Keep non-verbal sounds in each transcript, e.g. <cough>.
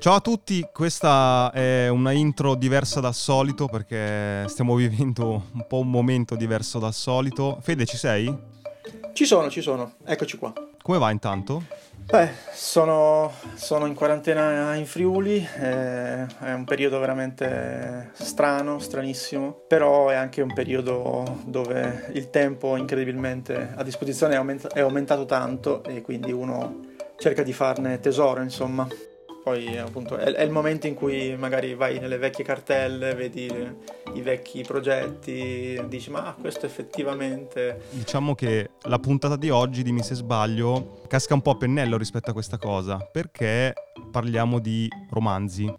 Ciao a tutti, questa è una intro diversa dal solito perché stiamo vivendo un po' un momento diverso dal solito. Fede, ci sei? Ci sono, ci sono, eccoci qua. Come va intanto? Beh, sono, sono in quarantena in Friuli, eh, è un periodo veramente strano, stranissimo, però è anche un periodo dove il tempo incredibilmente a disposizione è, aumenta- è aumentato tanto e quindi uno cerca di farne tesoro, insomma poi appunto è, è, il momento in cui magari vai nelle vecchie cartelle, vedi i vecchi progetti, dici ma questo effettivamente... Diciamo che la puntata di oggi, dimmi se sbaglio, casca un po' a pennello rispetto a questa cosa, perché parliamo di romanzi.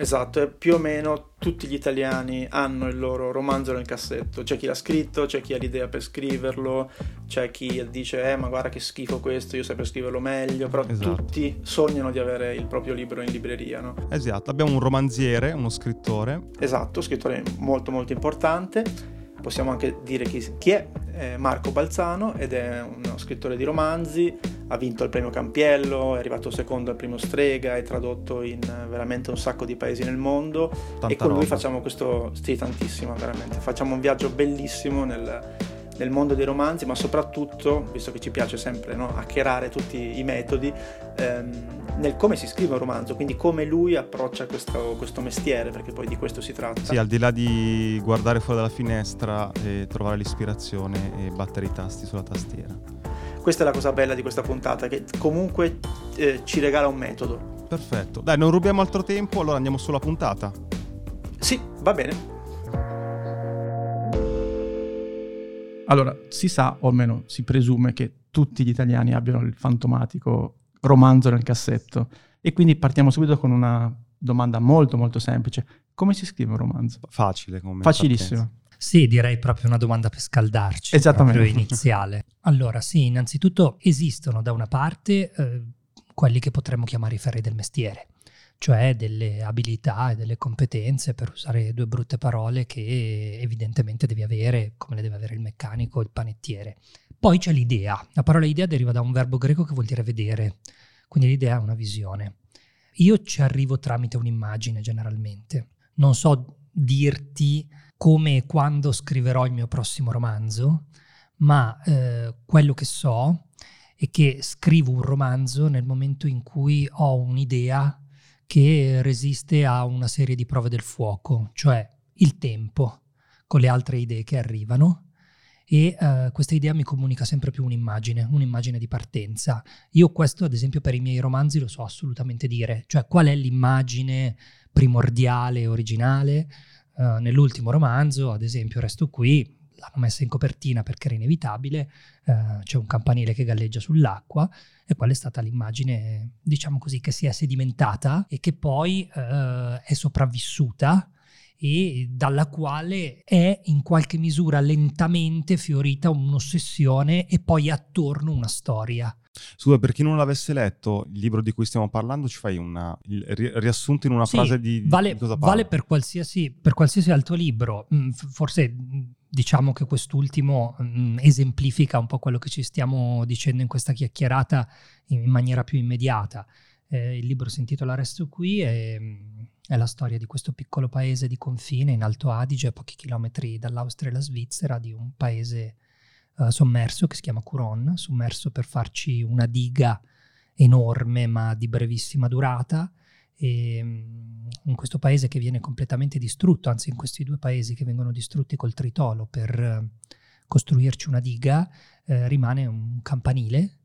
Esatto, e più o meno tutti gli italiani hanno il loro romanzo nel cassetto. C'è chi l'ha scritto, c'è chi ha l'idea per scriverlo, c'è chi dice eh ma guarda che schifo questo, io saprei scriverlo meglio, però esatto. tutti sognano di avere il proprio libro in libreria, no? Esatto, abbiamo un romanziere, uno scrittore. Esatto, scrittore molto molto importante. Possiamo anche dire chi, chi è, è Marco Balzano ed è uno scrittore di romanzi, ha vinto il premio Campiello, è arrivato secondo al primo Strega, è tradotto in veramente un sacco di paesi nel mondo. Tanta e con roba. lui facciamo questo, sì tantissimo veramente, facciamo un viaggio bellissimo nel, nel mondo dei romanzi, ma soprattutto, visto che ci piace sempre no, hackerare tutti i metodi, ehm, nel come si scrive un romanzo, quindi come lui approccia questo, questo, mestiere, perché poi di questo si tratta. Sì, al di là di guardare fuori dalla finestra e trovare l'ispirazione e battere i tasti sulla tastiera. Questa è la cosa bella di questa puntata, che comunque eh, ci regala un metodo. Perfetto. Dai, non rubiamo altro tempo, allora andiamo sulla puntata. Sì, va bene. Allora, si sa, o almeno si presume, che tutti gli italiani abbiano il fantomatico romanzo nel cassetto. E quindi partiamo subito con una domanda molto molto semplice. Come si scrive un romanzo? Facile come Facilissimo. Sì, direi proprio una domanda per scaldarci. Esattamente. iniziale. allora, sì, innanzitutto esistono da una parte eh, quelli che potremmo chiamare i ferri del mestiere, cioè delle abilità e delle competenze, per usare due brutte parole, che evidentemente devi avere, come le deve avere il meccanico il panettiere. Poi c'è l'idea. La parola idea deriva da un verbo greco che vuol dire vedere, quindi l'idea è una visione. Io ci arrivo tramite un'immagine generalmente. Non so dirti come e quando scriverò il mio prossimo romanzo, ma eh, quello che so è che scrivo un romanzo nel momento in cui ho un'idea che resiste a una serie di prove del fuoco, cioè il tempo con le altre idee che arrivano. E uh, questa idea mi comunica sempre più un'immagine, un'immagine di partenza. Io questo ad esempio per i miei romanzi lo so assolutamente dire, cioè qual è l'immagine primordiale, originale, Uh, nell'ultimo romanzo, ad esempio, Resto qui, l'hanno messa in copertina perché era inevitabile, uh, c'è un campanile che galleggia sull'acqua e quella è stata l'immagine, diciamo così, che si è sedimentata e che poi uh, è sopravvissuta e dalla quale è in qualche misura lentamente fiorita un'ossessione e poi attorno una storia. Scusa, per chi non l'avesse letto, il libro di cui stiamo parlando, ci fai il riassunto in una sì, frase di, vale, di cosa parla? Vale per qualsiasi, per qualsiasi altro libro. Mm, forse mm, diciamo che quest'ultimo mh, mm, esemplifica un po' quello che ci stiamo dicendo in questa chiacchierata in, in maniera più immediata. Eh, il libro si intitola Resto qui e è la storia di questo piccolo paese di confine in Alto Adige, a pochi chilometri dall'Austria e la Svizzera, di un paese uh, sommerso che si chiama Curon, sommerso per farci una diga enorme ma di brevissima durata. E, um, in questo paese che viene completamente distrutto, anzi in questi due paesi che vengono distrutti col tritolo per uh, costruirci una diga, uh, rimane un campanile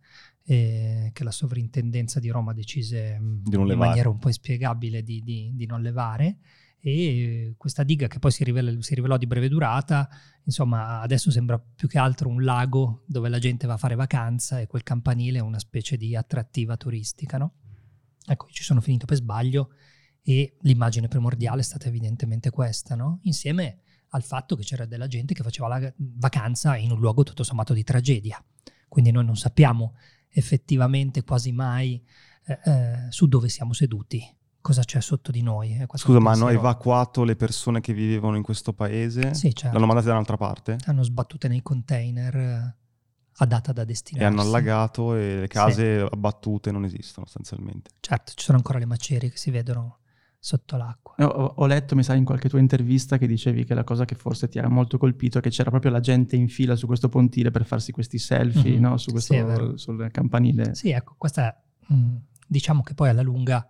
eh, che la sovrintendenza di Roma decise mm, di in maniera un po' inspiegabile di, di, di, non levare e questa diga che poi si, rivela, si, rivelò di breve durata, insomma adesso sembra più che altro un lago dove la gente va a fare vacanza e quel campanile è una specie di attrattiva turistica, no? Ecco, ci sono finito per sbaglio e l'immagine primordiale è stata evidentemente questa, no? Insieme al fatto che c'era della gente che faceva la vacanza in un luogo tutto sommato di tragedia. Quindi noi non sappiamo effettivamente quasi mai eh, eh, su dove siamo seduti, cosa c'è sotto di noi. Scusa, ma hanno evacuato le persone che vivevano in questo paese? Sì, certo. L'hanno mandate da un'altra parte? Hanno sbattute nei container, a data da destinarsi. E hanno allagato e le case sì. abbattute non esistono sostanzialmente. Certo, ci sono ancora le macerie che si vedono sotto l'acqua. Ho, ho, letto, mi sa, in qualche tua intervista che dicevi che la cosa che forse ti ha molto colpito è che c'era proprio la gente in fila su questo pontile per farsi questi selfie, mm-hmm. no? Su questo, sì, sul campanile. Sì, ecco, questa mh, mm, diciamo che poi alla lunga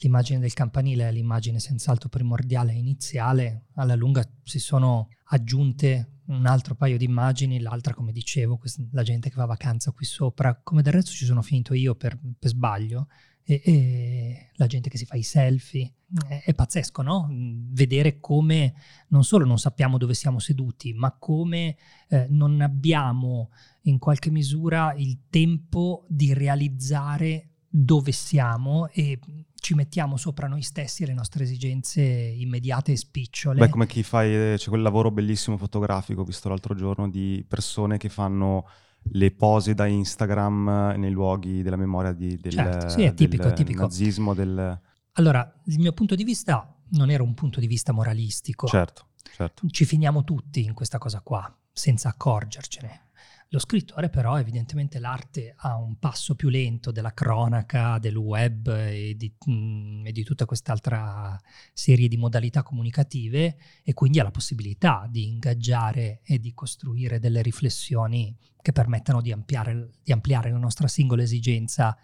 l'immagine del campanile è l'immagine senz'altro primordiale e iniziale, alla lunga si sono aggiunte un altro paio di immagini, l'altra come dicevo, questa, la gente che fa vacanza qui sopra, come del resto ci sono finito io per, per sbaglio, e, e, la gente che si fa i selfie. È, è, pazzesco, no? Vedere come non solo non sappiamo dove siamo seduti, ma come eh, non abbiamo in qualche misura il tempo di realizzare dove siamo e ci mettiamo sopra noi stessi e le nostre esigenze immediate e spicciole. Beh, come chi fa, c'è quel lavoro bellissimo fotografico, visto l'altro giorno, di persone che fanno le pose da Instagram nei luoghi della memoria di, del, certo, sì, è tipico, del è tipico. nazismo. Del... Allora, il mio punto di vista non era un punto di vista moralistico. Certo, certo. Ci finiamo tutti in questa cosa qua, senza accorgercene. Lo scrittore però evidentemente l'arte ha un passo più lento della cronaca, del web e di, mh, mm, e di tutta quest'altra serie di modalità comunicative e quindi ha la possibilità di ingaggiare e di costruire delle riflessioni che permettano di ampliare, di ampliare la nostra singola esigenza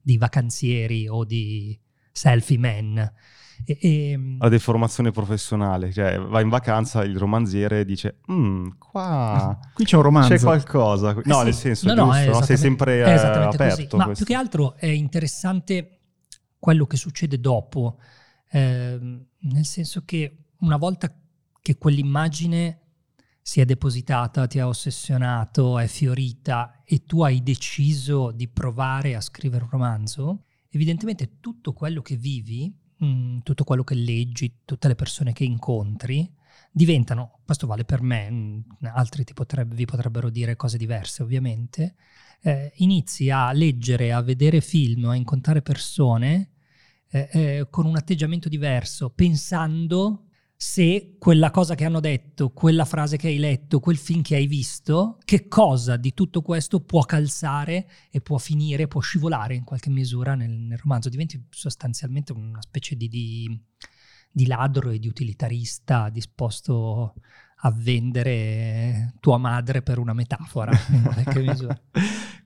di vacanzieri o di selfie man. E, e... La deformazione professionale, cioè va in vacanza il romanziere e dice mm, qua <laughs> qui c'è un romanzo. c'è qualcosa. No eh sì. nel senso no, giusto, no, sei sempre è aperto così. ma più che altro è interessante quello che succede dopo. Eh, nel senso che una volta che quell'immagine si è depositata, ti ha ossessionato, è fiorita e tu hai deciso di provare a scrivere un romanzo, evidentemente tutto quello che vivi, mm, tutto quello che leggi, tutte le persone che incontri, diventano, questo vale per me, mh, mm, altri potrebbe, vi potrebbero dire cose diverse ovviamente, eh, inizi a leggere, a vedere film, a incontrare persone eh, eh, con un atteggiamento diverso, pensando se quella cosa che hanno detto, quella frase che hai letto, quel film che hai visto, che cosa di tutto questo può calzare e può finire, può scivolare in qualche misura nel, nel romanzo. Diventi sostanzialmente una specie di, di, di ladro e di utilitarista disposto a vendere tua madre per una metafora, in qualche <laughs> misura.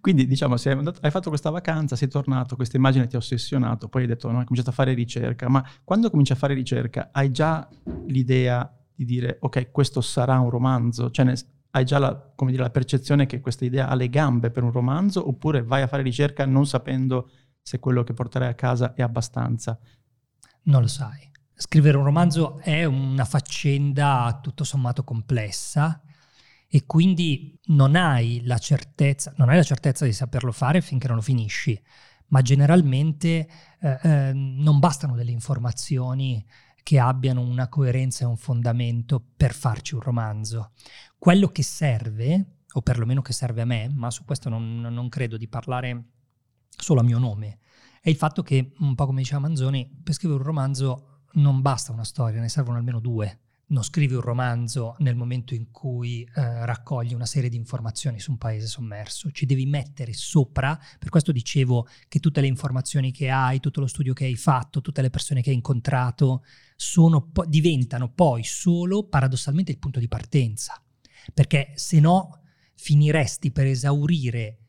Quindi diciamo, andato, hai fatto questa vacanza, sei tornato, questa immagine ti ha ossessionato, poi hai detto no, hai cominciato a fare ricerca, ma quando cominci a fare ricerca hai già l'idea di dire ok, questo sarà un romanzo? Cioè hai già la, dire, la percezione che questa idea ha le gambe per un romanzo oppure vai a fare ricerca non sapendo se quello che porterai a casa è abbastanza? Non lo sai. Scrivere un romanzo è una faccenda tutto sommato complessa e quindi non hai la certezza, non hai la certezza di saperlo fare finché non lo finisci, ma generalmente eh, eh, non bastano delle informazioni che abbiano una coerenza e un fondamento per farci un romanzo. Quello che serve, o perlomeno che serve a me, ma su questo non, non credo di parlare solo a mio nome, è il fatto che, un po' come diceva Manzoni, per scrivere un romanzo non basta una storia, ne servono almeno due non scrivi un romanzo nel momento in cui eh, raccogli una serie di informazioni su un paese sommerso, ci devi mettere sopra, per questo dicevo che tutte le informazioni che hai, tutto lo studio che hai fatto, tutte le persone che hai incontrato, po- diventano poi solo paradossalmente il punto di partenza, perché se no finiresti per esaurire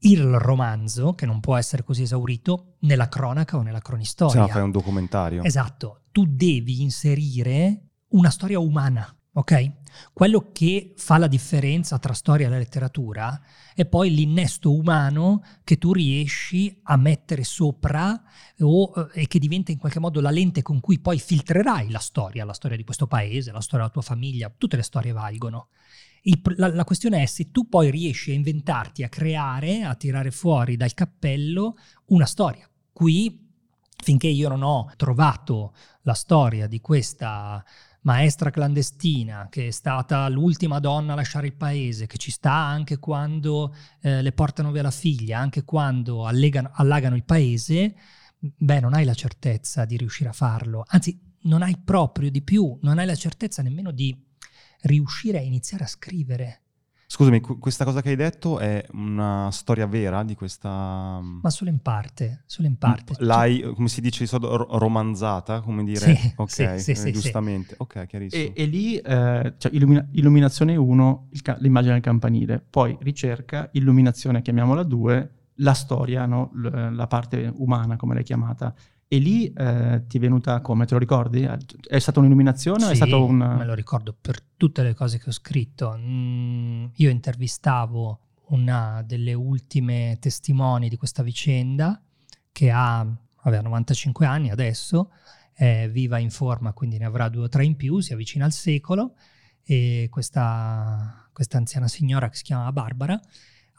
il romanzo, che non può essere così esaurito, nella cronaca o nella cronistoria. Se no fai un documentario. Esatto, tu devi inserire una storia umana, ok? Quello che fa la differenza tra storia e letteratura è poi l'innesto umano che tu riesci a mettere sopra o, eh, e che diventa in qualche modo la lente con cui poi filtrerai la storia, la storia di questo paese, la storia della tua famiglia, tutte le storie valgono. Il, la, la, questione è se tu poi riesci a inventarti, a creare, a tirare fuori dal cappello una storia. Qui, finché io non ho trovato la storia di questa maestra clandestina, che è stata l'ultima donna a lasciare il paese, che ci sta anche quando eh, le portano via la figlia, anche quando allegano, allagano il paese, beh, non hai la certezza di riuscire a farlo. Anzi, non hai proprio di più, non hai la certezza nemmeno di riuscire a iniziare a scrivere. Scusami, questa cosa che hai detto è una storia vera di questa... Mm, Ma solo in parte, solo in parte. L'hai, come si dice, romanzata, come dire? Sì, ok, sì, sì, eh, giustamente. Sì. Ok, chiarissimo. E, e lì, eh, cioè, illumina- illuminazione 1, l'immagine del campanile, poi ricerca, illuminazione, chiamiamola 2, la storia, no? L- la parte umana, come l'hai chiamata. E lì eh, ti è venuta come? Te lo ricordi? È stata un'illuminazione? Sì, è stato un... me lo ricordo per tutte le cose che ho scritto. Mm, io intervistavo una delle ultime testimoni di questa vicenda che ha, aveva 95 anni adesso, è viva in forma, quindi ne avrà due o tre in più, si avvicina al secolo e questa, questa anziana signora che si chiama Barbara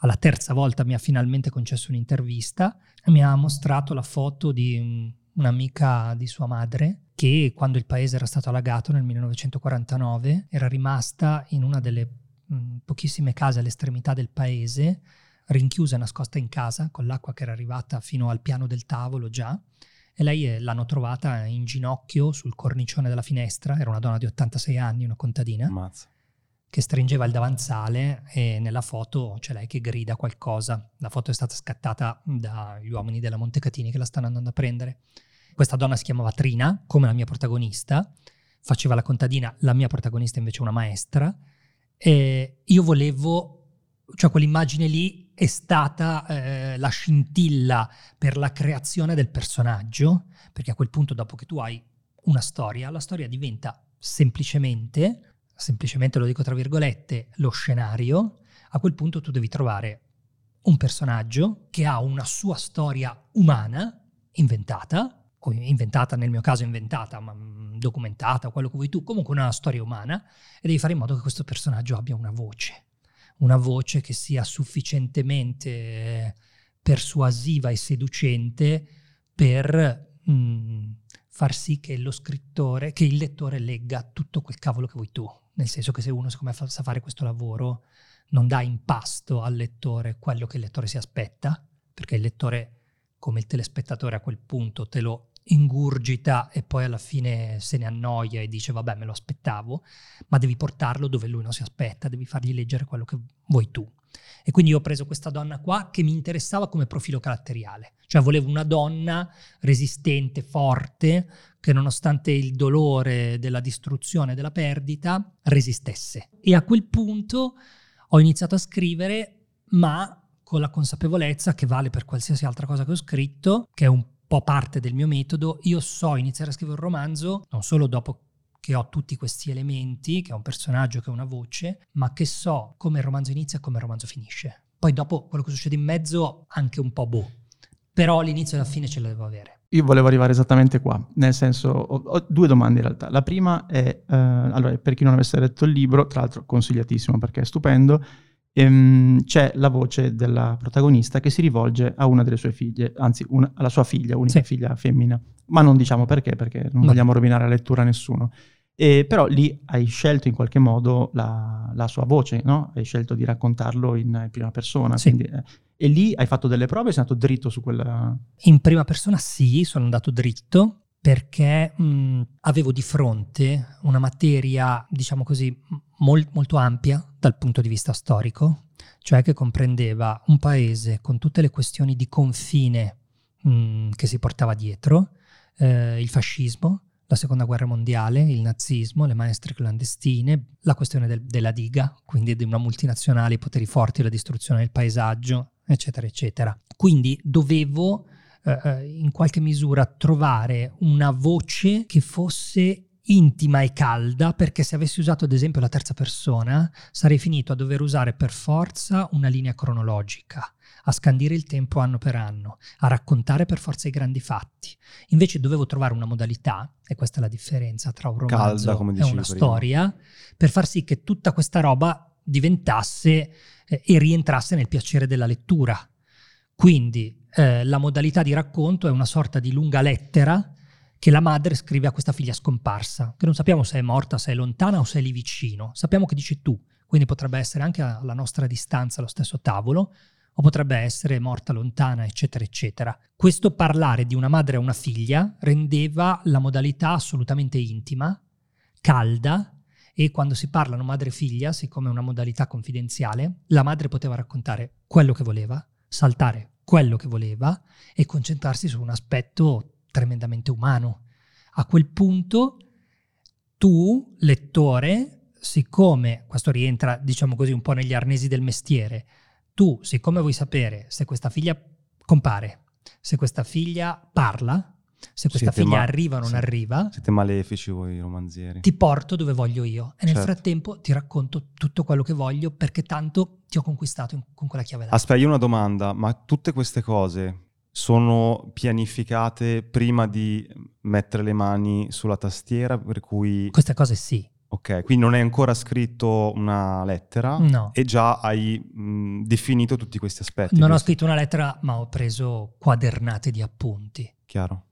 alla terza volta mi ha finalmente concesso un'intervista e mi ha mostrato la foto di un'amica di sua madre che quando il paese era stato allagato nel 1949 era rimasta in una delle mh, pochissime case all'estremità del paese, rinchiusa e nascosta in casa con l'acqua che era arrivata fino al piano del tavolo già e lei eh, l'hanno trovata in ginocchio sul cornicione della finestra, era una donna di 86 anni, una contadina. Mazza che stringeva il davanzale e nella foto c'è lei che grida qualcosa. La foto è stata scattata dagli uomini della Montecatini che la stanno andando a prendere. Questa donna si chiamava Trina, come la mia protagonista, faceva la contadina, la mia protagonista invece una maestra, e io volevo, cioè quell'immagine lì è stata eh, la scintilla per la creazione del personaggio, perché a quel punto dopo che tu hai una storia, la storia diventa semplicemente semplicemente lo dico tra virgolette, lo scenario, a quel punto tu devi trovare un personaggio che ha una sua storia umana inventata, o inventata nel mio caso inventata, ma mm, documentata, quello che vuoi tu, comunque una storia umana, e devi fare in modo che questo personaggio abbia una voce, una voce che sia sufficientemente persuasiva e seducente per mh, mm, far sì che lo scrittore, che il lettore legga tutto quel cavolo che vuoi tu nel senso che se uno siccome sa fare questo lavoro non dà in pasto al lettore quello che il lettore si aspetta, perché il lettore come il telespettatore a quel punto te lo ingurgita e poi alla fine se ne annoia e dice vabbè me lo aspettavo, ma devi portarlo dove lui non si aspetta, devi fargli leggere quello che vuoi tu. E quindi io ho preso questa donna qua che mi interessava come profilo caratteriale, cioè volevo una donna resistente, forte, che nonostante il dolore della distruzione, della perdita, resistesse. E a quel punto ho iniziato a scrivere, ma con la consapevolezza che vale per qualsiasi altra cosa che ho scritto, che è un po' parte del mio metodo, io so iniziare a scrivere un romanzo non solo dopo che ho tutti questi elementi, che è un personaggio, che è una voce, ma che so come il romanzo inizia e come il romanzo finisce. Poi dopo quello che succede in mezzo anche un po' boh, però l'inizio e la fine ce la devo avere. Io volevo arrivare esattamente qua, nel senso, ho, ho due domande in realtà. La prima è, eh, allora, per chi non avesse letto il libro, tra l'altro consigliatissimo perché è stupendo, ehm, c'è la voce della protagonista che si rivolge a una delle sue figlie, anzi una, alla sua figlia, unica sì. figlia femmina, ma non diciamo perché, perché non no. vogliamo rovinare la lettura a nessuno. E, però lì hai scelto in qualche modo la, la sua voce, no? Hai scelto di raccontarlo in, in prima persona. Sì. Quindi, eh, e lì hai fatto delle prove sei andato dritto su quella... In prima persona sì, sono andato dritto perché mh, avevo di fronte una materia, diciamo così, mol- molto ampia dal punto di vista storico, cioè che comprendeva un paese con tutte le questioni di confine mh, che si portava dietro, eh, il fascismo, la seconda guerra mondiale, il nazismo, le maestre clandestine, la questione del, della diga, quindi di una multinazionale, i poteri forti, la distruzione del paesaggio, eccetera, eccetera. Quindi dovevo eh, eh in qualche misura trovare una voce che fosse intima e calda, perché se avessi usato ad esempio la terza persona sarei finito a dover usare per forza una linea cronologica a scandire il tempo anno per anno, a raccontare per forza i grandi fatti. Invece dovevo trovare una modalità, e questa è la differenza tra un romanzo Calda, e una storia, per far sì che tutta questa roba diventasse eh, e rientrasse nel piacere della lettura. Quindi eh, la modalità di racconto è una sorta di lunga lettera che la madre scrive a questa figlia scomparsa, che non sappiamo se è morta, se è lontana o se è lì vicino. Sappiamo che dice tu, quindi potrebbe essere anche alla nostra distanza, allo stesso tavolo, o potrebbe essere morta lontana, eccetera, eccetera. Questo parlare di una madre a una figlia rendeva la modalità assolutamente intima, calda e quando si parlano madre e figlia, siccome è una modalità confidenziale, la madre poteva raccontare quello che voleva, saltare quello che voleva e concentrarsi su un aspetto tremendamente umano. A quel punto tu, lettore, siccome questo rientra, diciamo così, un po' negli arnesi del mestiere, tu, siccome vuoi sapere se questa figlia compare, se questa figlia parla, se questa Siete figlia ma- arriva o non sì. arriva. Siete malefici voi romanzieri. Ti porto dove voglio io e nel certo. frattempo ti racconto tutto quello che voglio perché tanto ti ho conquistato in, con quella chiave là. Aspetta, io una domanda, ma tutte queste cose sono pianificate prima di mettere le mani sulla tastiera, per cui... Queste cose sì. Ok, quindi non è ancora scritto una lettera no. e già hai mh, definito tutti questi aspetti. Non questi. ho scritto una lettera, ma ho preso quadernate di appunti. Chiaro.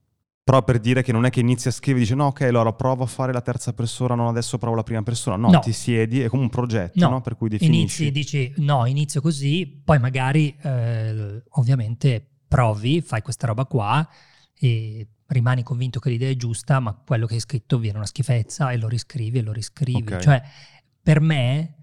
Però per dire che non è che inizi a scrivere e dici no, ok, allora provo a fare la terza persona, non adesso provo la prima persona. No, no. ti siedi, è come un progetto, no. no? Per cui definisci. Inizi, dici no, inizio così, poi magari eh, ovviamente provi, fai questa roba qua e rimani convinto che l'idea è giusta, ma quello che hai scritto viene una schifezza e lo riscrivi e lo riscrivi. Okay. Cioè, per me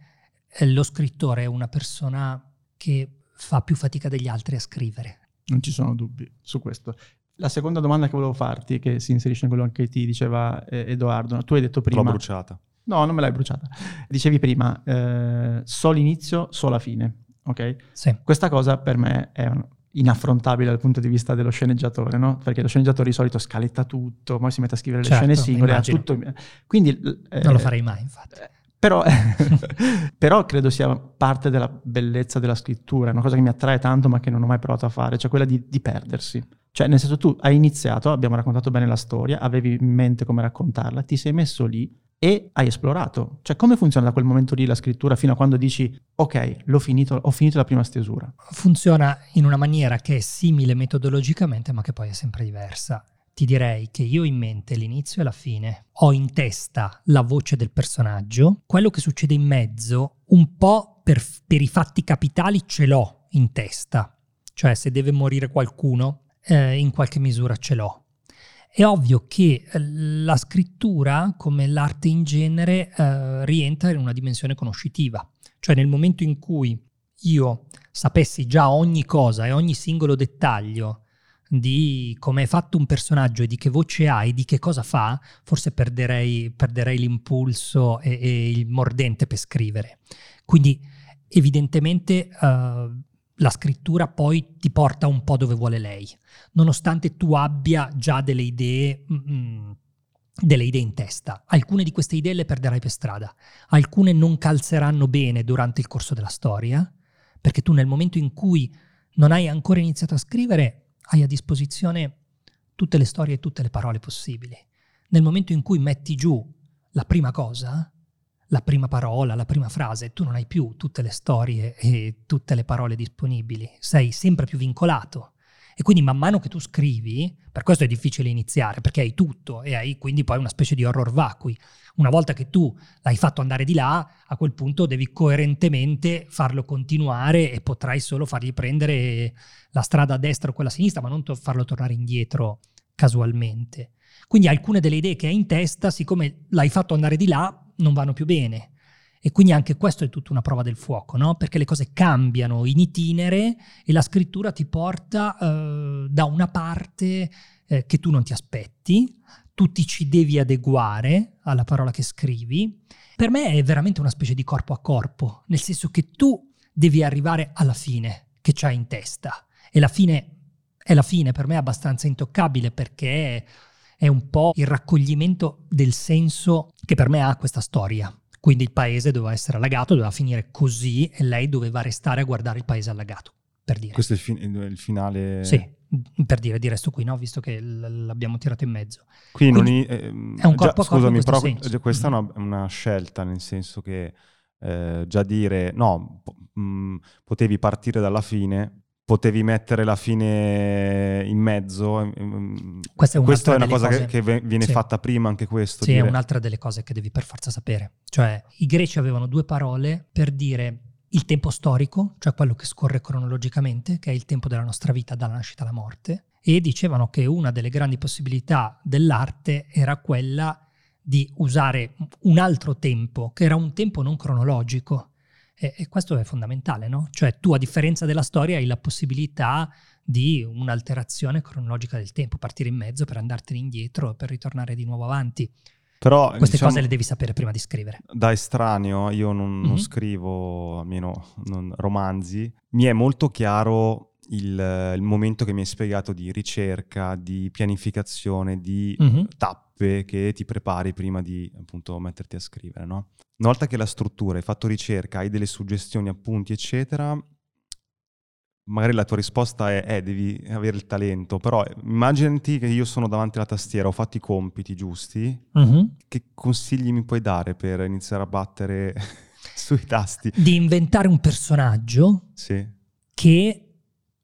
eh, lo scrittore è una persona che fa più fatica degli altri a scrivere. Non ci sono dubbi su questo. La seconda domanda che volevo farti, che si inserisce in quello che ti diceva eh, Edoardo, tu hai detto prima... L'ho bruciata. No, non me l'hai bruciata. Dicevi prima, eh, solo inizio, sola fine, ok? Sì. Questa cosa per me è inaffrontabile dal punto di vista dello sceneggiatore, no? Perché lo sceneggiatore di solito scaletta tutto, poi si mette a scrivere certo, le scene singole, ha tutto... Quindi... Eh, non lo farei mai, infatti. Eh, però, <laughs> però, credo sia parte della bellezza della scrittura, una cosa che mi attrae tanto ma che non ho mai provato a fare, cioè quella di, di perdersi. Cioè, nel senso, tu hai iniziato, abbiamo raccontato bene la storia, avevi in mente come raccontarla, ti sei messo lì e hai esplorato. Cioè, come funziona da quel momento lì la scrittura fino a quando dici, ok, l'ho finito, ho finito la prima stesura? Funziona in una maniera che è simile metodologicamente, ma che poi è sempre diversa. Ti direi che io ho in mente l'inizio e la fine, ho in testa la voce del personaggio, quello che succede in mezzo, un po' per, per i fatti capitali ce l'ho in testa. Cioè, se deve morire qualcuno, eh, in qualche misura ce l'ho è ovvio che eh, la scrittura, come l'arte in genere, eh, rientra in una dimensione conoscitiva. Cioè nel momento in cui io sapessi già ogni cosa e ogni singolo dettaglio di come è fatto un personaggio e di che voce ha e di che cosa fa, forse perderei, perderei l'impulso e, e, il mordente per scrivere. Quindi evidentemente uh, la scrittura poi ti porta un po' dove vuole lei, nonostante tu abbia già delle idee, mm, delle idee in testa. Alcune di queste idee le perderai per strada, alcune non calzeranno bene durante il corso della storia, perché tu nel momento in cui non hai ancora iniziato a scrivere, hai a disposizione tutte le storie e tutte le parole possibili. Nel momento in cui metti giù la prima cosa, la prima parola, la prima frase, tu non hai più tutte le storie e tutte le parole disponibili, sei sempre più vincolato. E quindi man mano che tu scrivi, per questo è difficile iniziare, perché hai tutto e hai quindi poi una specie di horror vacui. Una volta che tu l'hai fatto andare di là, a quel punto devi coerentemente farlo continuare e potrai solo fargli prendere la strada a destra o quella a sinistra, ma non to- farlo tornare indietro casualmente. Quindi alcune delle idee che hai in testa, siccome l'hai fatto andare di là, non vanno più bene. E quindi anche questo è tutta una prova del fuoco, no? perché le cose cambiano in itinere e la scrittura ti porta eh, da una parte eh, che tu non ti aspetti, tu ti ci devi adeguare alla parola che scrivi. Per me è veramente una specie di corpo a corpo, nel senso che tu devi arrivare alla fine che c'hai in testa. E la fine è la fine, per me è abbastanza intoccabile perché è un po' il raccoglimento del senso che per me ha questa storia. Quindi il paese doveva essere allagato, doveva finire così e lei doveva restare a guardare il paese allagato, per dire. Questo è il, fin- il finale? Sì, per dire di resto qui, no? visto che l- l'abbiamo tirato in mezzo. Quindi, Quindi è, ehm, è, un corpo già, a corpo Scusami, però senso. questa è una, una, scelta, nel senso che eh, già dire no, p- mh, potevi partire dalla fine potevi mettere la fine in mezzo. Mm, mm, questa è, Questa è una cosa cose... che, viene sì. fatta prima, anche questo. Sì, dire. è un'altra delle cose che devi per forza sapere. Cioè, i greci avevano due parole per dire il tempo storico, cioè quello che scorre cronologicamente, che è il tempo della nostra vita dalla nascita alla morte, e dicevano che una delle grandi possibilità dell'arte era quella di usare un altro tempo, che era un tempo non cronologico. E, e, questo è fondamentale, no? Cioè tu a differenza della storia hai la possibilità di un'alterazione cronologica del tempo, partire in mezzo per andartene indietro, per ritornare di nuovo avanti. Però, Queste diciamo, cose le devi sapere prima di scrivere. Da estraneo, io non, mm-hmm. non mhm. scrivo, almeno non, romanzi, mi è molto chiaro il, il, momento che mi hai spiegato di ricerca, di pianificazione, di mm-hmm. Tappe che ti prepari prima di appunto metterti a scrivere, no? Una volta che la struttura, hai fatto ricerca, hai delle suggestioni, appunti, eccetera, magari la tua risposta è, eh, devi avere il talento, però immaginati che io sono davanti alla tastiera, ho fatto i compiti giusti, mm-hmm. che consigli mi puoi dare per iniziare a battere <laughs> sui tasti? Di inventare un personaggio sì. che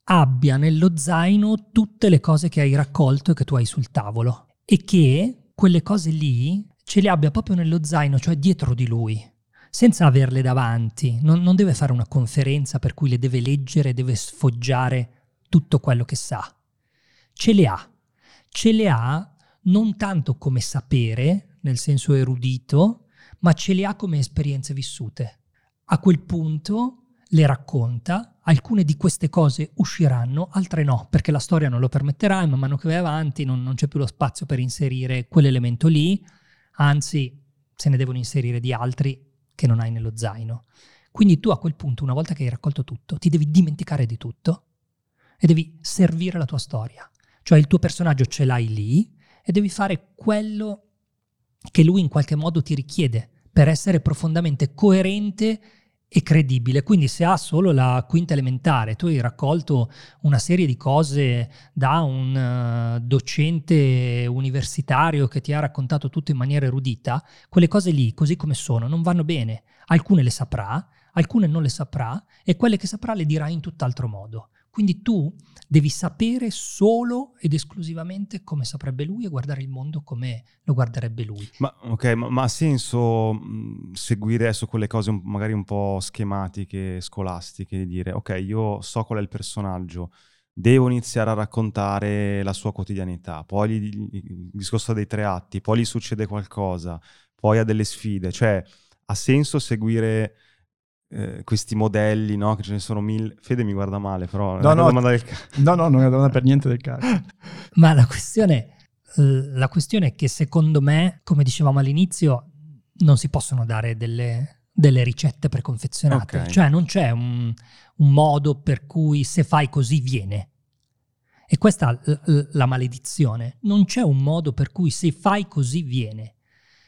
abbia nello zaino tutte le cose che hai raccolto e che tu hai sul tavolo e che quelle cose lì ce le abbia proprio nello zaino, cioè dietro di lui senza averle davanti, non, non deve fare una conferenza per cui le deve leggere, deve sfoggiare tutto quello che sa. Ce le ha. Ce le ha non tanto come sapere, nel senso erudito, ma ce le ha come esperienze vissute. A quel punto le racconta, alcune di queste cose usciranno, altre no, perché la storia non lo permetterà e man mano che vai avanti non, non c'è più lo spazio per inserire quell'elemento lì, anzi se ne devono inserire di altri che non hai nello zaino. Quindi tu a quel punto, una volta che hai raccolto tutto, ti devi dimenticare di tutto e devi servire la tua storia. Cioè il tuo personaggio ce l'hai lì e devi fare quello che lui in qualche modo ti richiede per essere profondamente coerente e credibile. Quindi se ha solo la quinta elementare, tu hai raccolto una serie di cose da un uh, docente universitario che ti ha raccontato tutto in maniera erudita, quelle cose lì, così come sono, non vanno bene. Alcune le saprà, alcune non le saprà e quelle che saprà le dirà in tutt'altro modo. Quindi tu devi sapere solo ed esclusivamente come saprebbe lui e guardare il mondo come lo guarderebbe lui. Ma, okay, ma, ma ha senso seguire adesso quelle cose magari un po' schematiche, scolastiche, di dire ok, io so qual è il personaggio, devo iniziare a raccontare la sua quotidianità, poi gli, il discorso dei tre atti, poi gli succede qualcosa, poi ha delle sfide, cioè ha senso seguire eh, questi modelli, no? Che ce ne sono mille. Fede mi guarda male, però no, no, del ca- <laughs> no, no, non è domanda per niente del caso. <laughs> Ma la questione, la questione è che secondo me, come dicevamo all'inizio, non si possono dare delle, delle ricette preconfezionate. Okay. Cioè non c'è un, un modo per cui se fai così viene. E questa è la maledizione. Non c'è un modo per cui se fai così viene.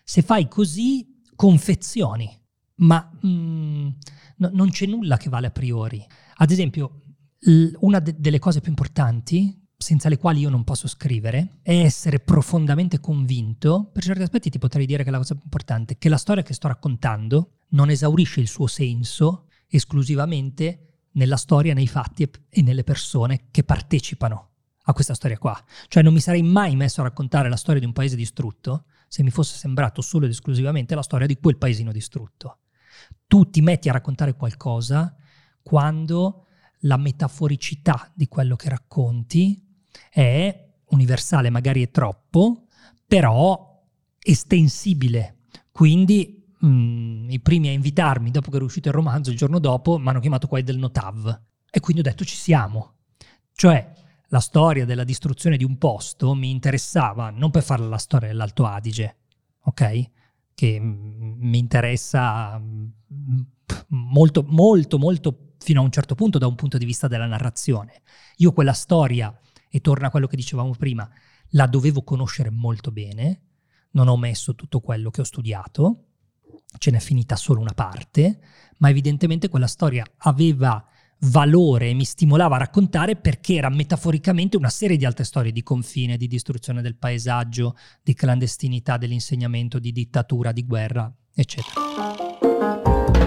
Se fai così confezioni ma mm, no, non c'è nulla che vale a priori. Ad esempio, l- una de- delle cose più importanti, senza le quali io non posso scrivere, è essere profondamente convinto, per certi aspetti ti potrei dire che la cosa più importante, è che la storia che sto raccontando non esaurisce il suo senso esclusivamente nella storia, nei fatti e nelle persone che partecipano a questa storia qua. Cioè non mi sarei mai messo a raccontare la storia di un paese distrutto se mi fosse sembrato solo ed esclusivamente la storia di quel paesino distrutto tu ti metti a raccontare qualcosa quando la metaforicità di quello che racconti è universale, magari è troppo, però estensibile. Quindi mh, mm, i primi a invitarmi, dopo che era uscito il romanzo, il giorno dopo, mi hanno chiamato qua del Notav. E quindi ho detto ci siamo. Cioè, la storia della distruzione di un posto mi interessava non per fare la storia dell'Alto Adige, ok? Che mi interessa molto, molto, molto fino a un certo punto da un punto di vista della narrazione. Io quella storia, e torna a quello che dicevamo prima, la dovevo conoscere molto bene, non ho messo tutto quello che ho studiato, ce n'è finita solo una parte, ma evidentemente quella storia aveva valore e mi stimolava a raccontare perché era metaforicamente una serie di altre storie di confine, di distruzione del paesaggio, di clandestinità dell'insegnamento, di dittatura, di guerra, eccetera.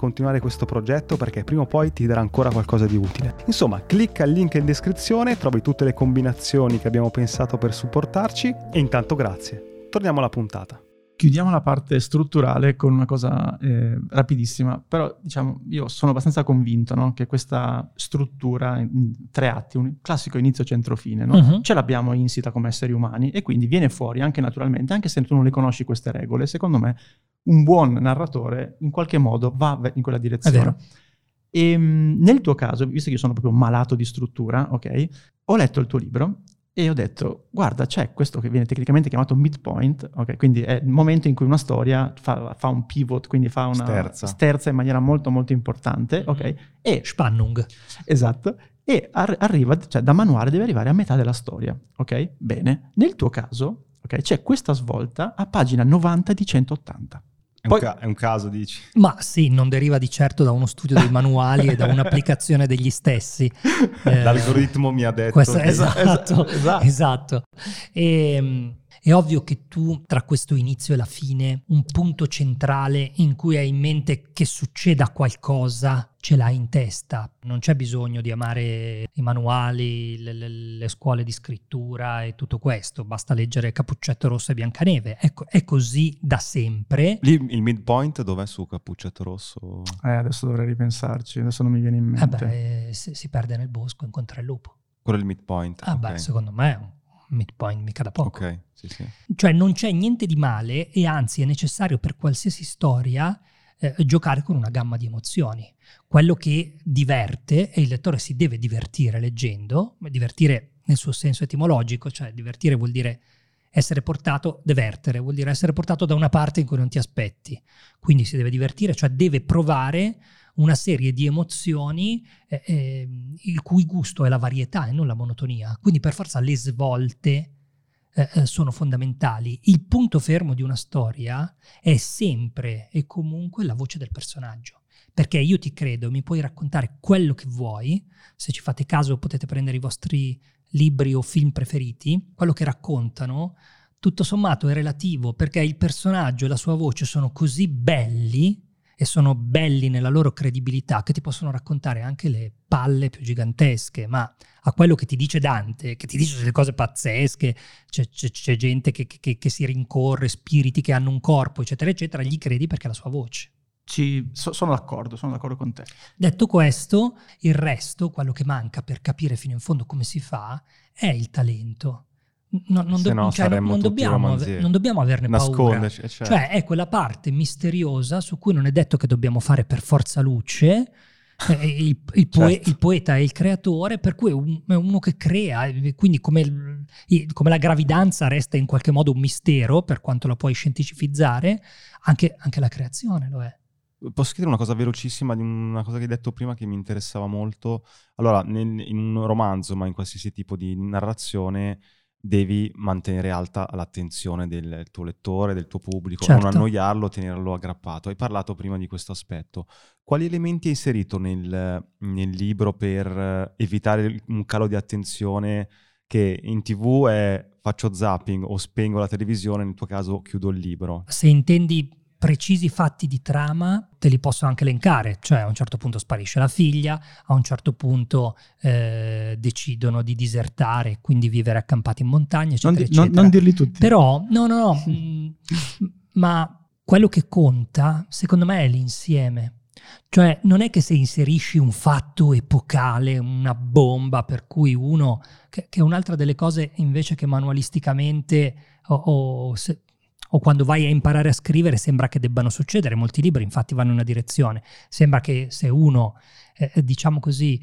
continuare questo progetto perché prima o poi ti darà ancora qualcosa di utile. Insomma, clicca il link in descrizione, trovi tutte le combinazioni che abbiamo pensato per supportarci e intanto grazie. Torniamo alla puntata. Chiudiamo la parte strutturale con una cosa eh, rapidissima, però diciamo io sono abbastanza convinto no, che questa struttura in tre atti, un classico inizio, centro, fine, no? uh-huh. ce l'abbiamo insita come esseri umani e quindi viene fuori anche naturalmente, anche se tu non le conosci queste regole, secondo me un buon narratore in qualche modo va in quella direzione. È vero. E ehm, nel tuo caso, visto che io sono proprio malato di struttura, ok, ho letto il tuo libro e ho detto, guarda, c'è questo che viene tecnicamente chiamato midpoint, ok, quindi è il momento in cui una storia fa, fa un pivot, quindi fa una sterza. sterza. in maniera molto molto importante, ok, mm-hmm. e... Spannung. Esatto, e ar- arriva, cioè da manuale deve arrivare a metà della storia, ok? Bene, nel tuo caso, ok, c'è questa svolta a pagina 90 di 180. È, Poi, un ca- è, un caso, dici? Ma sì, non deriva di certo da uno studio dei manuali e da un'applicazione degli stessi. Eh, <laughs> L'algoritmo mi ha detto. Questo, che... Esatto, <laughs> esatto. esatto. E, ehm, è ovvio che tu tra questo inizio e la fine, un punto centrale in cui hai in mente che succeda qualcosa, ce l'hai in testa. Non c'è bisogno di amare i manuali, le, le, le scuole di scrittura e tutto questo, basta leggere Cappuccetto Rosso e Biancaneve. Ecco, è così da sempre. Lì il midpoint dov'è su Cappuccetto Rosso? Eh, adesso dovrei ripensarci, adesso non mi viene in mente. Eh beh, si, si perde nel bosco, incontra il lupo. Quello è il midpoint. Ah okay. beh, secondo me è un midpoint mica da poco. Ok, sì, sì. Cioè non c'è niente di male e anzi è necessario per qualsiasi storia eh, giocare con una gamma di emozioni. Quello che diverte, e il lettore si deve divertire leggendo, divertire nel suo senso etimologico, cioè divertire vuol dire essere portato, divertere, vuol dire essere portato da una parte in cui non ti aspetti. Quindi si deve divertire, cioè deve provare una serie di emozioni eh, eh, il cui gusto è la varietà e non la monotonia. Quindi per forza le svolte eh, eh, sono fondamentali. Il punto fermo di una storia è sempre e comunque la voce del personaggio. Perché io ti credo, mi puoi raccontare quello che vuoi, se ci fate caso potete prendere i vostri libri o film preferiti, quello che raccontano tutto sommato è relativo perché il personaggio e la sua voce sono così belli e sono belli nella loro credibilità che ti possono raccontare anche le palle più gigantesche, ma a quello che ti dice Dante, che ti dice delle cose pazzesche, c'è, c'è, c'è gente che, che, che, si rincorre, spiriti che hanno un corpo, eccetera, eccetera, gli credi perché è la sua voce. Ci, so, sono d'accordo, sono d'accordo con te. Detto questo, il resto, quello che manca per capire fino in fondo come si fa, è il talento. No, non, do- no, cioè, non, dobbiamo, non, dobbiamo, averne paura. Certo. Cioè è quella parte misteriosa su cui non è detto che dobbiamo fare per forza luce. Eh, il, il, poe- certo. il, poeta è il creatore, per cui è uno che crea, quindi come, come, la gravidanza resta in qualche modo un mistero, per quanto la puoi scientificizzare, anche, anche la creazione lo è. Posso chiedere una cosa velocissima di una cosa che hai detto prima che mi interessava molto? Allora, nel, in un romanzo, ma in qualsiasi tipo di narrazione, devi mantenere alta l'attenzione del tuo lettore, del tuo pubblico, certo. non annoiarlo, tenerlo aggrappato. Hai parlato prima di questo aspetto. Quali elementi hai inserito nel, nel libro per evitare un calo di attenzione che in tv è faccio zapping o spengo la televisione, nel tuo caso chiudo il libro? Se intendi precisi fatti di trama te li posso anche elencare, cioè a un certo punto sparisce la figlia, a un certo punto eh, decidono di disertare, quindi vivere accampati in montagna, eccetera, non, eccetera. Non, non dirli tutti. Però, no, no, no, mh, mm, ma quello che conta, secondo me, è l'insieme. Cioè, non è che se inserisci un fatto epocale, una bomba, per cui uno, che, che è un'altra delle cose invece che manualisticamente o, o se, o quando vai a imparare a scrivere sembra che debbano succedere. Molti libri infatti vanno in una direzione. Sembra che se uno, eh, eh, diciamo così,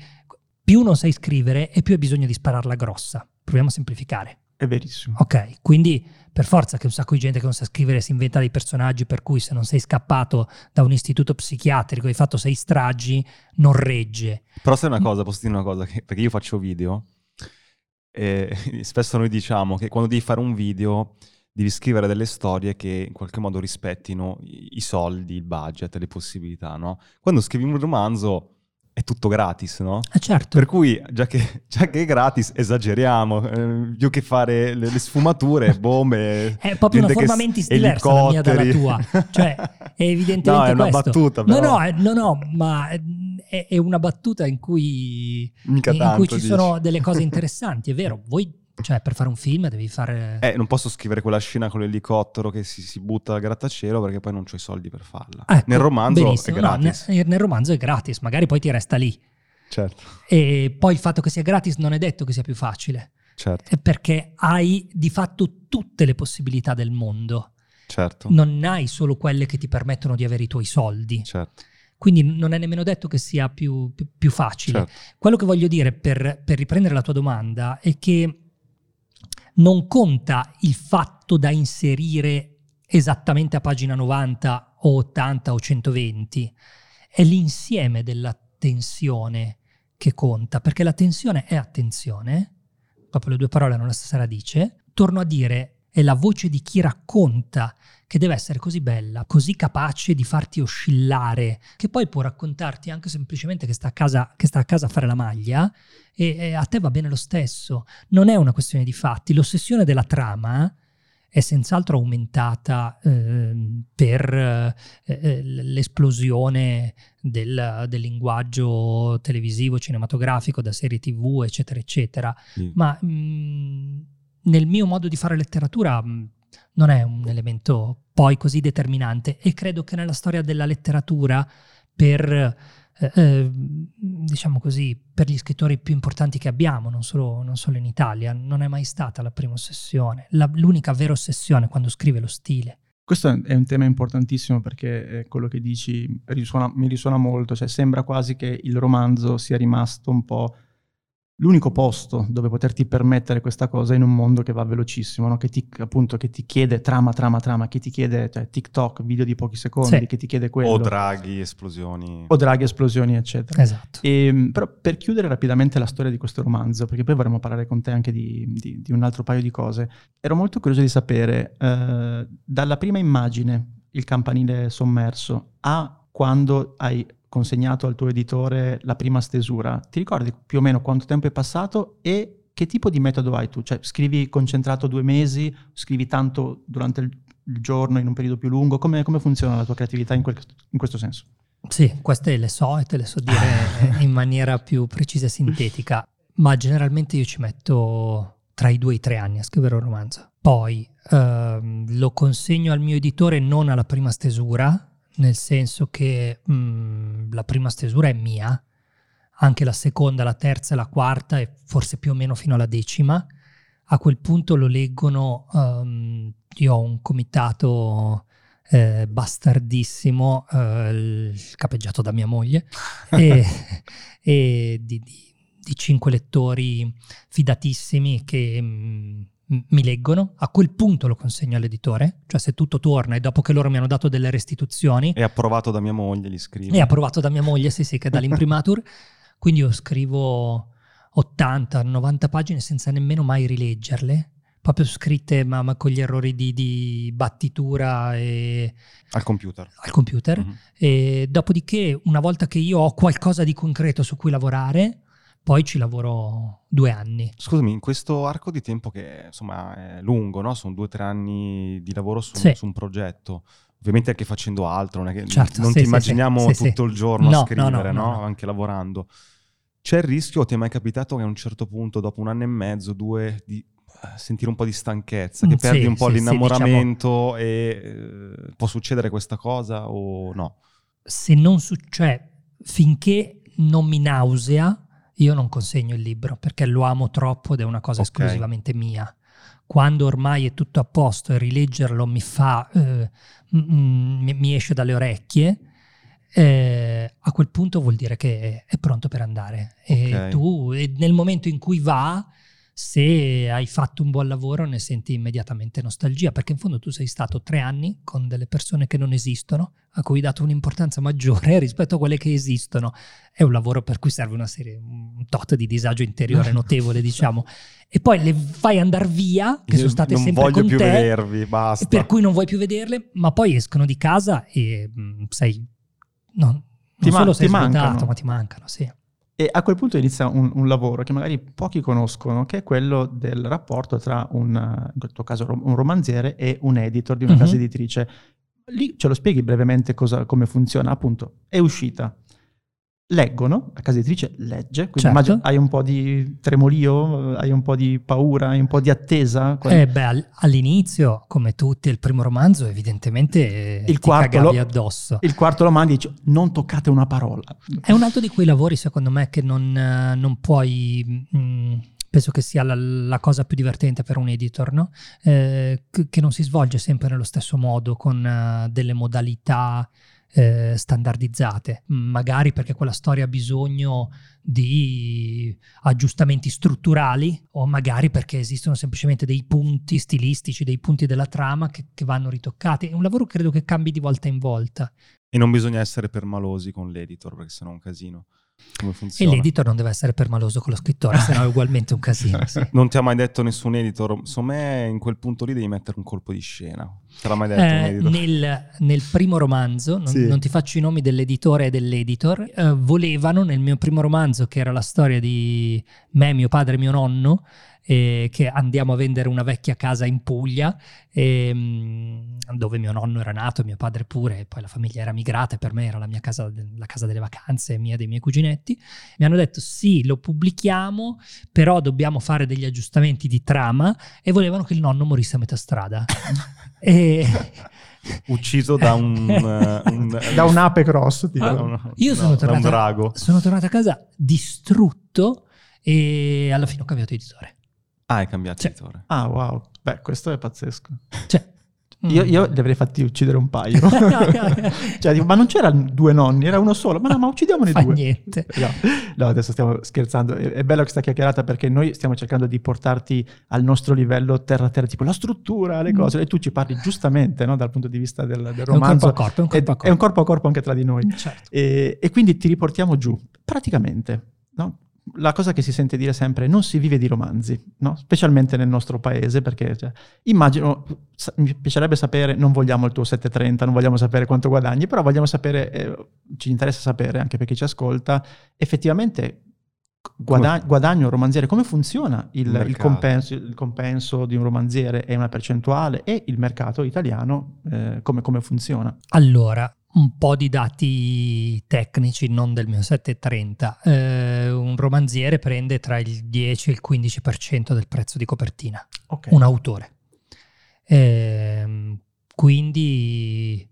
più non sai scrivere e più hai bisogno di spararla grossa. Proviamo a semplificare. È verissimo. Ok, quindi per forza che un sacco di gente che non sa scrivere si inventa dei personaggi per cui se non sei scappato da un istituto psichiatrico e hai fatto sei stragi, non regge. Però sai una cosa, posso dire una cosa, che, perché io faccio video e <laughs> spesso noi diciamo che quando devi fare un video devi scrivere delle storie che in qualche modo rispettino i soldi, il budget, le possibilità, no? Quando scrivi un romanzo è tutto gratis, no? Eh certo. Per cui, già che, <laughs> già che è gratis, esageriamo. Eh, più che fare le, le sfumature, <laughs> bombe... è proprio una forma mentis diversa la mia dalla tua. Cioè, è <laughs> evidentemente No, è una questo. battuta, però. No, no, no, no, ma è, è una battuta in cui, in cui ci dici. sono delle cose interessanti, è vero. Voi cioè, per fare un film devi fare. Eh, non posso scrivere quella scena con l'elicottero che si, si butta dal grattacielo perché poi non ho i soldi per farla. Ecco, nel romanzo benissimo. è gratis. No, nel, nel, romanzo è gratis, magari poi ti resta lì. Certo. E poi il fatto che sia gratis non è detto che sia più facile. Certo. È perché hai di fatto tutte le possibilità del mondo. Certo. Non hai solo quelle che ti permettono di avere i tuoi soldi. Certo. Quindi non è nemmeno detto che sia più, più, più facile. Certo. Quello che voglio dire per, per riprendere la tua domanda è che non conta il fatto da inserire esattamente a pagina 90 o 80 o 120, è l'insieme della tensione che conta, perché la tensione è attenzione, proprio le due parole hanno la stessa radice, torno a dire, è la voce di chi racconta che deve essere così bella, così capace di farti oscillare, che poi può raccontarti anche semplicemente che sta a casa, sta a, casa a fare la maglia e, e, a te va bene lo stesso. Non è una questione di fatti. L'ossessione della trama è senz'altro aumentata eh, per eh, eh, l'esplosione del, del, linguaggio televisivo, cinematografico, da serie tv, eccetera, eccetera. Mm. Ma mh, nel mio modo di fare letteratura mh, mm, non è un elemento poi così determinante e credo che nella storia della letteratura per eh, eh, diciamo così, per gli scrittori più importanti che abbiamo, non solo, non solo in Italia, non è mai stata la prima ossessione. La, l'unica vera ossessione quando scrive lo stile. Questo è un tema importantissimo perché quello che dici risuona, mi risuona molto, cioè sembra quasi che il romanzo sia rimasto un po' l'unico posto dove poterti permettere questa cosa in un mondo che va velocissimo, no? che, ti, appunto, che ti chiede trama, trama, trama, che ti chiede cioè, TikTok, video di pochi secondi, sì. che ti chiede quello. O draghi, esplosioni. O draghi, esplosioni, eccetera. Esatto. E, ehm, però per chiudere rapidamente la storia di questo romanzo, perché poi vorremmo parlare con te anche di, di, di un altro paio di cose, ero molto curioso di sapere, eh, dalla prima immagine, il campanile sommerso, a quando hai consegnato al tuo editore la prima stesura, ti ricordi più o meno quanto tempo è passato e che tipo di metodo hai tu? Cioè scrivi concentrato due mesi, scrivi tanto durante il, giorno in un periodo più lungo? Come, come funziona la tua creatività in, quel, in, questo senso? Sì, queste le so e te le so dire <laughs> in maniera più precisa e sintetica, ma generalmente io ci metto tra i due e i tre anni a scrivere un romanzo. Poi ehm, lo consegno al mio editore non alla prima stesura, nel senso che mh, mm, la prima stesura è mia, anche la seconda, la terza la quarta e forse più o meno fino alla decima. A quel punto lo leggono, um, io ho un comitato eh, bastardissimo, eh, capeggiato da mia moglie, <laughs> e, e di, di, di, cinque lettori fidatissimi che... Mh, mm, mi leggono, a quel punto lo consegno all'editore, cioè se tutto torna e dopo che loro mi hanno dato delle restituzioni... È approvato da mia moglie, li scrivo. È approvato da mia moglie, sì sì, che è dall'imprimatur, <laughs> quindi io scrivo 80-90 pagine senza nemmeno mai rileggerle, proprio scritte ma, ma con gli errori di, di, battitura e... Al computer. Al computer. Mm-hmm. E dopodiché, una volta che io ho qualcosa di concreto su cui lavorare, poi ci lavoro due anni. Scusami, in questo arco di tempo che insomma è lungo, no? sono due o tre anni di lavoro su, sì. su, un progetto, ovviamente anche facendo altro, non, certo, non sì, ti sì, immaginiamo tutto il giorno no, a scrivere, no, no, anche lavorando. C'è il rischio, ti è mai capitato che a un certo punto, dopo un anno e mezzo, due, di eh, sentire un po' di stanchezza, che mm, perdi un po' l'innamoramento diciamo... e eh, può succedere questa cosa o no? Se non succede, cioè, finché non mi nausea, io non consegno il libro perché lo amo troppo ed è una cosa okay. esclusivamente mia. Quando ormai è tutto a posto e rileggerlo mi fa, eh, mi, mi, esce dalle orecchie, eh, a quel punto vuol dire che è pronto per andare. Okay. E tu, e nel momento in cui va, se hai fatto un buon lavoro ne senti immediatamente nostalgia, perché in fondo tu sei stato tre anni con delle persone che non esistono, a cui hai dato un'importanza maggiore <laughs> rispetto a quelle che esistono. È un lavoro per cui serve una serie, un tot di disagio interiore <laughs> notevole, diciamo. E poi le fai andare via, che sono state sempre con te. Non voglio più vedervi, basta. Per cui non vuoi più vederle, ma poi escono di casa e mh, mm, sei... No, ti non man- solo sei svuotato, ma ti mancano, sì. E a quel punto inizia un, un, lavoro che magari pochi conoscono, che è quello del rapporto tra un, in questo caso un romanziere e un editor di una mm-hmm. casa editrice. Lì ce lo spieghi brevemente cosa, come funziona? Appunto, è uscita leggono, la casa editrice legge, quindi certo. hai un po' di tremolio, hai un po' di paura, hai un po' di attesa. Eh beh, all'inizio, come tutti, il primo romanzo evidentemente il quarto lo, addosso. Il quarto lo mandi e dici non toccate una parola. È un altro di quei lavori secondo me che non, non puoi... Mh, mm, penso che sia la, la, cosa più divertente per un editor, no? eh, che non si svolge sempre nello stesso modo, con uh, delle modalità eh, standardizzate, magari perché quella storia ha bisogno di aggiustamenti strutturali o magari perché esistono semplicemente dei punti stilistici, dei punti della trama che, che vanno ritoccati. È un lavoro credo che cambi di volta in volta. E non bisogna essere permalosi con l'editor perché sennò è un casino. Come funziona? E l'editor non deve essere permaloso con lo scrittore, sennò è ugualmente un casino. Sì. <laughs> Non ti ha mai detto nessun editor, secondo me in quel punto lì devi mettere un colpo di scena. Te l'ha mai detto eh, un editor? Nel, nel primo romanzo, non, sì. non, ti faccio i nomi dell'editore e dell'editor, eh, volevano nel mio primo romanzo, che era la storia di me, mio padre e mio nonno, eh, che andiamo a vendere una vecchia casa in Puglia, eh, dove mio nonno era nato, mio padre pure, e poi la famiglia era migrata e per me era la mia casa, la casa delle vacanze, mia dei miei cuginetti. Mi hanno detto sì, lo pubblichiamo, però dobbiamo fare degli aggiustamenti di trama e volevano che il nonno morisse a metà strada. <laughs> e ucciso da un, <laughs> un da un ape cross tipo. Ah, io sono, no, tornato, sono tornato a casa distrutto e alla fine ho cambiato editore Ah, hai cambiato cioè, editore. Ah, wow. Beh, questo è pazzesco. Cioè, io, io li avrei fatti uccidere un paio. <laughs> cioè, dico, ma non c'erano due nonni, era uno solo. Ma no, ma uccidiamone Fa due. niente. No, no, adesso stiamo scherzando. È, è bella questa chiacchierata perché noi stiamo cercando di portarti al nostro livello terra-terra, tipo la struttura, le mm. cose. Mm. E tu ci parli giustamente no, dal punto di vista del, del romanzo. È un corpo a corpo, è un corpo a corpo. È un corpo a corpo anche tra di noi. Certo. E, e quindi ti riportiamo giù, praticamente. No? La cosa che si sente dire sempre è non si vive di romanzi, no? specialmente nel nostro paese, perché cioè, immagino, sa- mi piacerebbe sapere, non vogliamo il tuo 730, non vogliamo sapere quanto guadagni, però vogliamo sapere, eh, ci interessa sapere anche per chi ci ascolta, effettivamente guadagno, guadagno un romanziere, come funziona il, il, compenso, il, compenso, di un romanziere? È una percentuale e il mercato italiano eh, come, come funziona? Allora, un po' di dati tecnici, non del mio 730. Eh, un romanziere prende tra il 10 e il 15% del prezzo di copertina. Okay. Un autore. Eh, quindi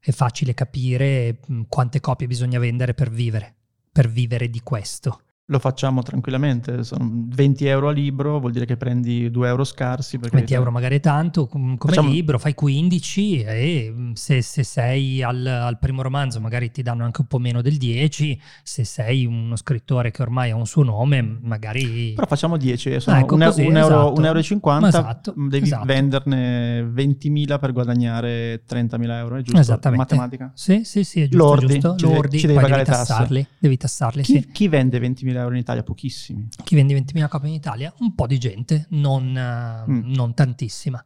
è facile capire mm, quante copie bisogna vendere per vivere, per vivere di questo lo facciamo tranquillamente, sono 20 euro a libro, vuol dire che prendi 2 euro scarsi. 20 euro magari è tanto, come Facciamo... libro fai 15 e mm, se, se sei al, al, primo romanzo magari ti danno anche un po' meno del 10, se sei uno scrittore che ormai ha un suo nome magari... Però facciamo 10, sono ecco, 1 così, euro, esatto. euro, 50, esatto, devi esatto. venderne 20.000 per guadagnare 30.000 euro, è giusto? Esattamente. Matematica? Sì, sì, sì, è giusto. Lordi, giusto. Lordi, ci devi, pagare devi tassarli, devi tassarli, chi, sì. chi vende 20.000 euro in Italia? Pochissimi. Chi vende 20.000 copie in Italia? Un po' di gente, non, eh, mm. non tantissima.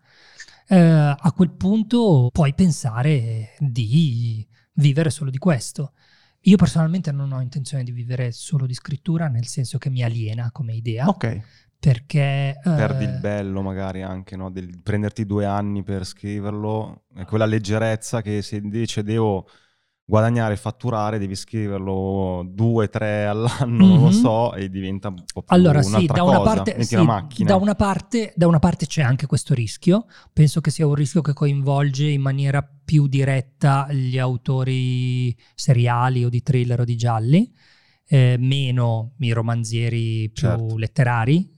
Eh, a quel punto puoi pensare di vivere solo di questo. Io personalmente non ho intenzione di vivere solo di scrittura, nel senso che mi aliena come idea. Ok. Perché... Perdi eh, il bello magari anche, no? Del prenderti due anni per scriverlo, e quella leggerezza che se invece devo guadagnare e fatturare devi scriverlo due, tre all'anno, mm-hmm. non lo mhm. so, e diventa un po' più allora, sì, da una, parte, sì, una da, una parte, da una parte c'è anche questo rischio, penso che sia un rischio che coinvolge in maniera più diretta gli autori seriali o di thriller o di gialli, eh, meno i romanzieri più certo. letterari,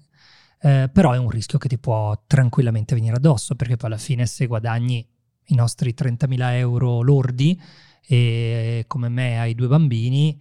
eh, però è un rischio che ti può tranquillamente venire addosso, perché poi alla fine se guadagni i nostri 30.000 euro lordi, e come me hai due bambini,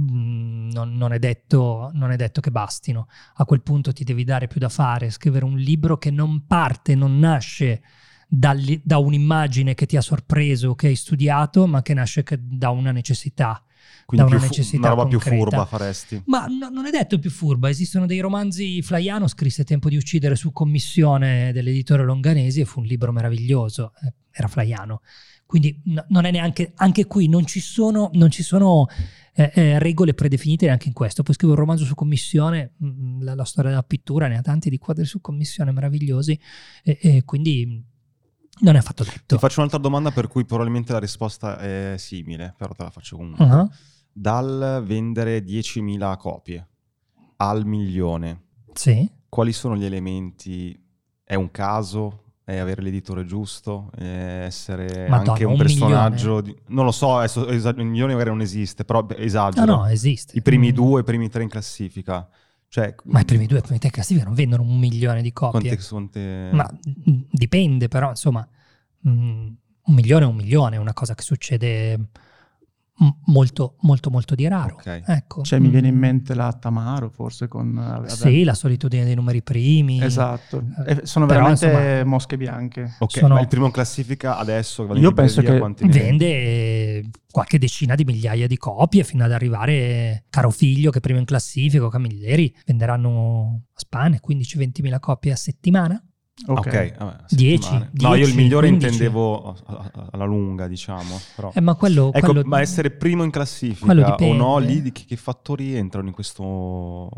mm, non, non, è detto, non, è detto, che bastino. A quel punto ti devi dare più da fare, scrivere un libro che non parte, non nasce dalli, da un'immagine che ti ha sorpreso, che hai studiato, ma che nasce da una necessità. Quindi da una, necessità una roba concreta. più furba faresti. Ma no, non è detto più furba, esistono dei romanzi, Flaiano scrisse Tempo di uccidere su commissione dell'editore Longanesi e fu un libro meraviglioso, eh, era Flaiano. Quindi no, non è neanche, anche qui non ci sono, non ci sono eh, eh, regole predefinite neanche in questo. Poi scrivo un romanzo su commissione, mh, mm, la, la, storia della pittura, ne ha tanti di quadri su commissione meravigliosi, e, e quindi non è affatto detto. Ti faccio un'altra domanda per cui probabilmente la risposta è simile, però te la faccio comunque. Uh-huh. Dal vendere 10.000 copie al milione, sì. quali sono gli elementi? È un caso? È avere l'editore giusto? Essere Madonna, anche un, un personaggio? Di... Non lo so, adesso, esa... il milione magari non esiste, però esagero. No, no, esiste. I primi mm. due, i primi tre in classifica. Cioè, ma i primi due, i primi tre in classifica non vendono un milione di copie. Quante, quante... Ma dipende, però, insomma, un milione è un milione, è una cosa che succede molto molto molto di raro. Okay. Ecco. Cioè, mi viene in mm. mente la Tamaro forse con... Uh, sì, la solitudine dei numeri primi. Esatto, eh, sono Però, veramente insomma, mosche bianche. Ok, sono... ma il primo in classifica adesso io penso che vende qualche decina di migliaia di copie fino ad arrivare Caro Figlio che primo in classifica Camilleri venderanno a Spane 15-20 mila copie a settimana. Ok, okay. Vabbè, 10, No, io il migliore 15. intendevo alla lunga, diciamo. Però. Eh, ma, quello, ecco, quello, ma essere primo in classifica o no, lì che, che, fattori entrano in questo,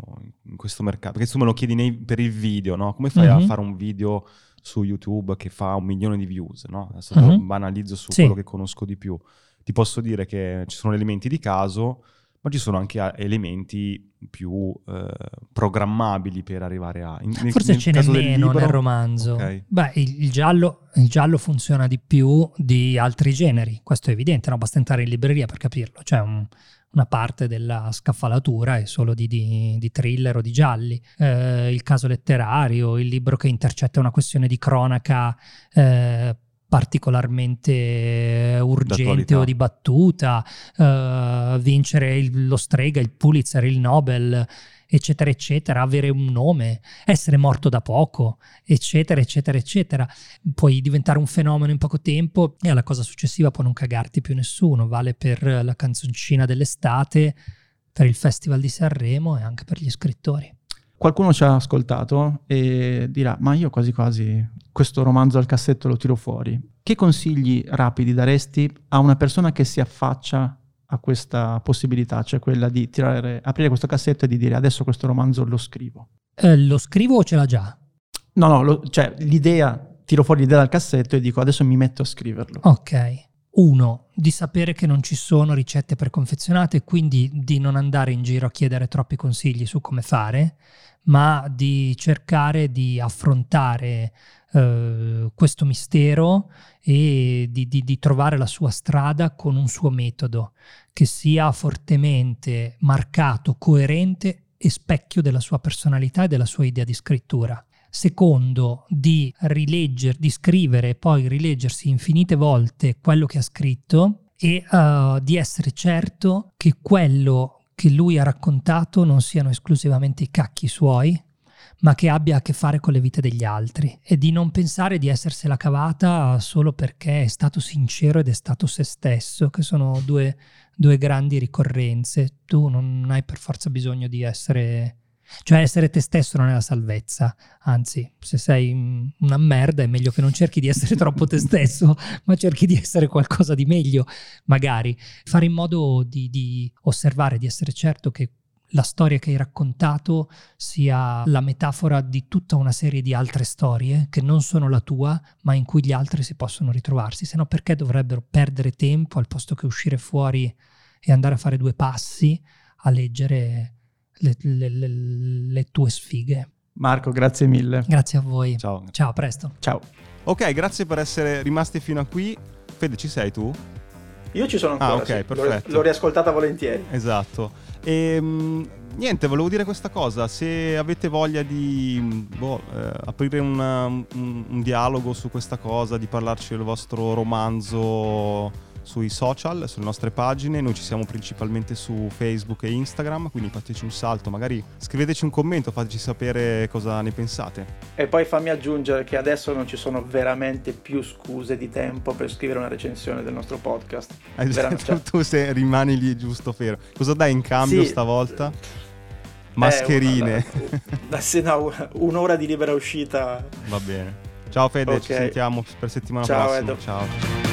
in questo mercato? Perché tu me lo chiedi nei, per il video, no? Come fai mm-hmm. a mhm. fare un video su YouTube che fa un milione di views, no? Adesso mm-hmm. banalizzo su sì. quello che conosco di più. Ti posso dire che ci sono elementi di caso ma ci sono anche elementi più eh, programmabili per arrivare a... In, Forse nel, ce n'è meno nel romanzo. Okay. Beh, il, il, giallo, il, giallo, funziona di più di altri generi, questo è evidente, no? basta entrare in libreria per capirlo. C'è un, una parte della scaffalatura è solo di, di, di thriller o di gialli. Eh, il caso letterario, il libro che intercetta una questione di cronaca eh, particolarmente urgente o dibattuta, uh, vincere il, lo strega, il Pulitzer, il Nobel, eccetera, eccetera, avere un nome, essere morto da poco, eccetera, eccetera, eccetera. Puoi diventare un fenomeno in poco tempo e alla cosa successiva può non cagarti più nessuno. Vale per la canzoncina dell'estate, per il Festival di Sanremo e anche per gli scrittori. Qualcuno ci ha ascoltato e dirà, ma io quasi quasi questo romanzo al cassetto lo tiro fuori. Che consigli rapidi daresti a una persona che si affaccia a questa possibilità, cioè quella di tirare, aprire questo cassetto e di dire adesso questo romanzo lo scrivo? Eh, lo scrivo o ce l'ha già? No, no, lo, cioè l'idea, tiro fuori l'idea dal cassetto e dico adesso mi metto a scriverlo. Ok. Uno, di sapere che non ci sono ricette preconfezionate, quindi di non andare in giro a chiedere troppi consigli su come fare ma di cercare di affrontare eh, questo mistero e di, di, di, trovare la sua strada con un suo metodo che sia fortemente marcato, coerente e specchio della sua personalità e della sua idea di scrittura. Secondo, di rileggere, di scrivere e poi rileggersi infinite volte quello che ha scritto e uh, di essere certo che quello che lui ha raccontato non siano esclusivamente i cacchi suoi, ma che abbia a che fare con le vite degli altri e di non pensare di essersela cavata solo perché è stato sincero ed è stato se stesso, che sono due, due grandi ricorrenze. Tu non hai per forza bisogno di essere cioè essere te stesso non è la salvezza, anzi se sei una merda è meglio che non cerchi di essere <laughs> troppo te stesso, ma cerchi di essere qualcosa di meglio, magari. Fare in modo di, di osservare, di essere certo che la storia che hai raccontato sia la metafora di tutta una serie di altre storie che non sono la tua, ma in cui gli altri si possono ritrovarsi. Se no, perché dovrebbero perdere tempo al posto che uscire fuori e andare a fare due passi a leggere le, le, le, le tue sfighe. Marco, grazie mille. Grazie a voi. Ciao. Ciao, a presto. Ciao. Ok, grazie per essere rimasti fino a qui. Fede, ci sei tu? Io ci sono ancora, ah, ok, sì. perfetto. L'ho, l'ho riascoltata volentieri. Esatto. E, ehm, niente, volevo dire questa cosa. Se avete voglia di boh, eh, aprire una, un, un, dialogo su questa cosa, di parlarci del vostro romanzo sui social, sulle nostre pagine. Noi ci siamo principalmente su Facebook e Instagram, quindi fateci un salto, magari scriveteci un commento, fateci sapere cosa ne pensate. E poi fammi aggiungere che adesso non ci sono veramente più scuse di tempo per scrivere una recensione del nostro podcast. Esatto, cioè... tu se rimani lì giusto fermo. Cosa dai in cambio sì. stavolta? Mascherine. Eh, una, sì, no, un'ora di libera uscita. Va bene. Ciao Fede, okay. ci sentiamo per settimana Ciao, prossima. Edo. Ciao.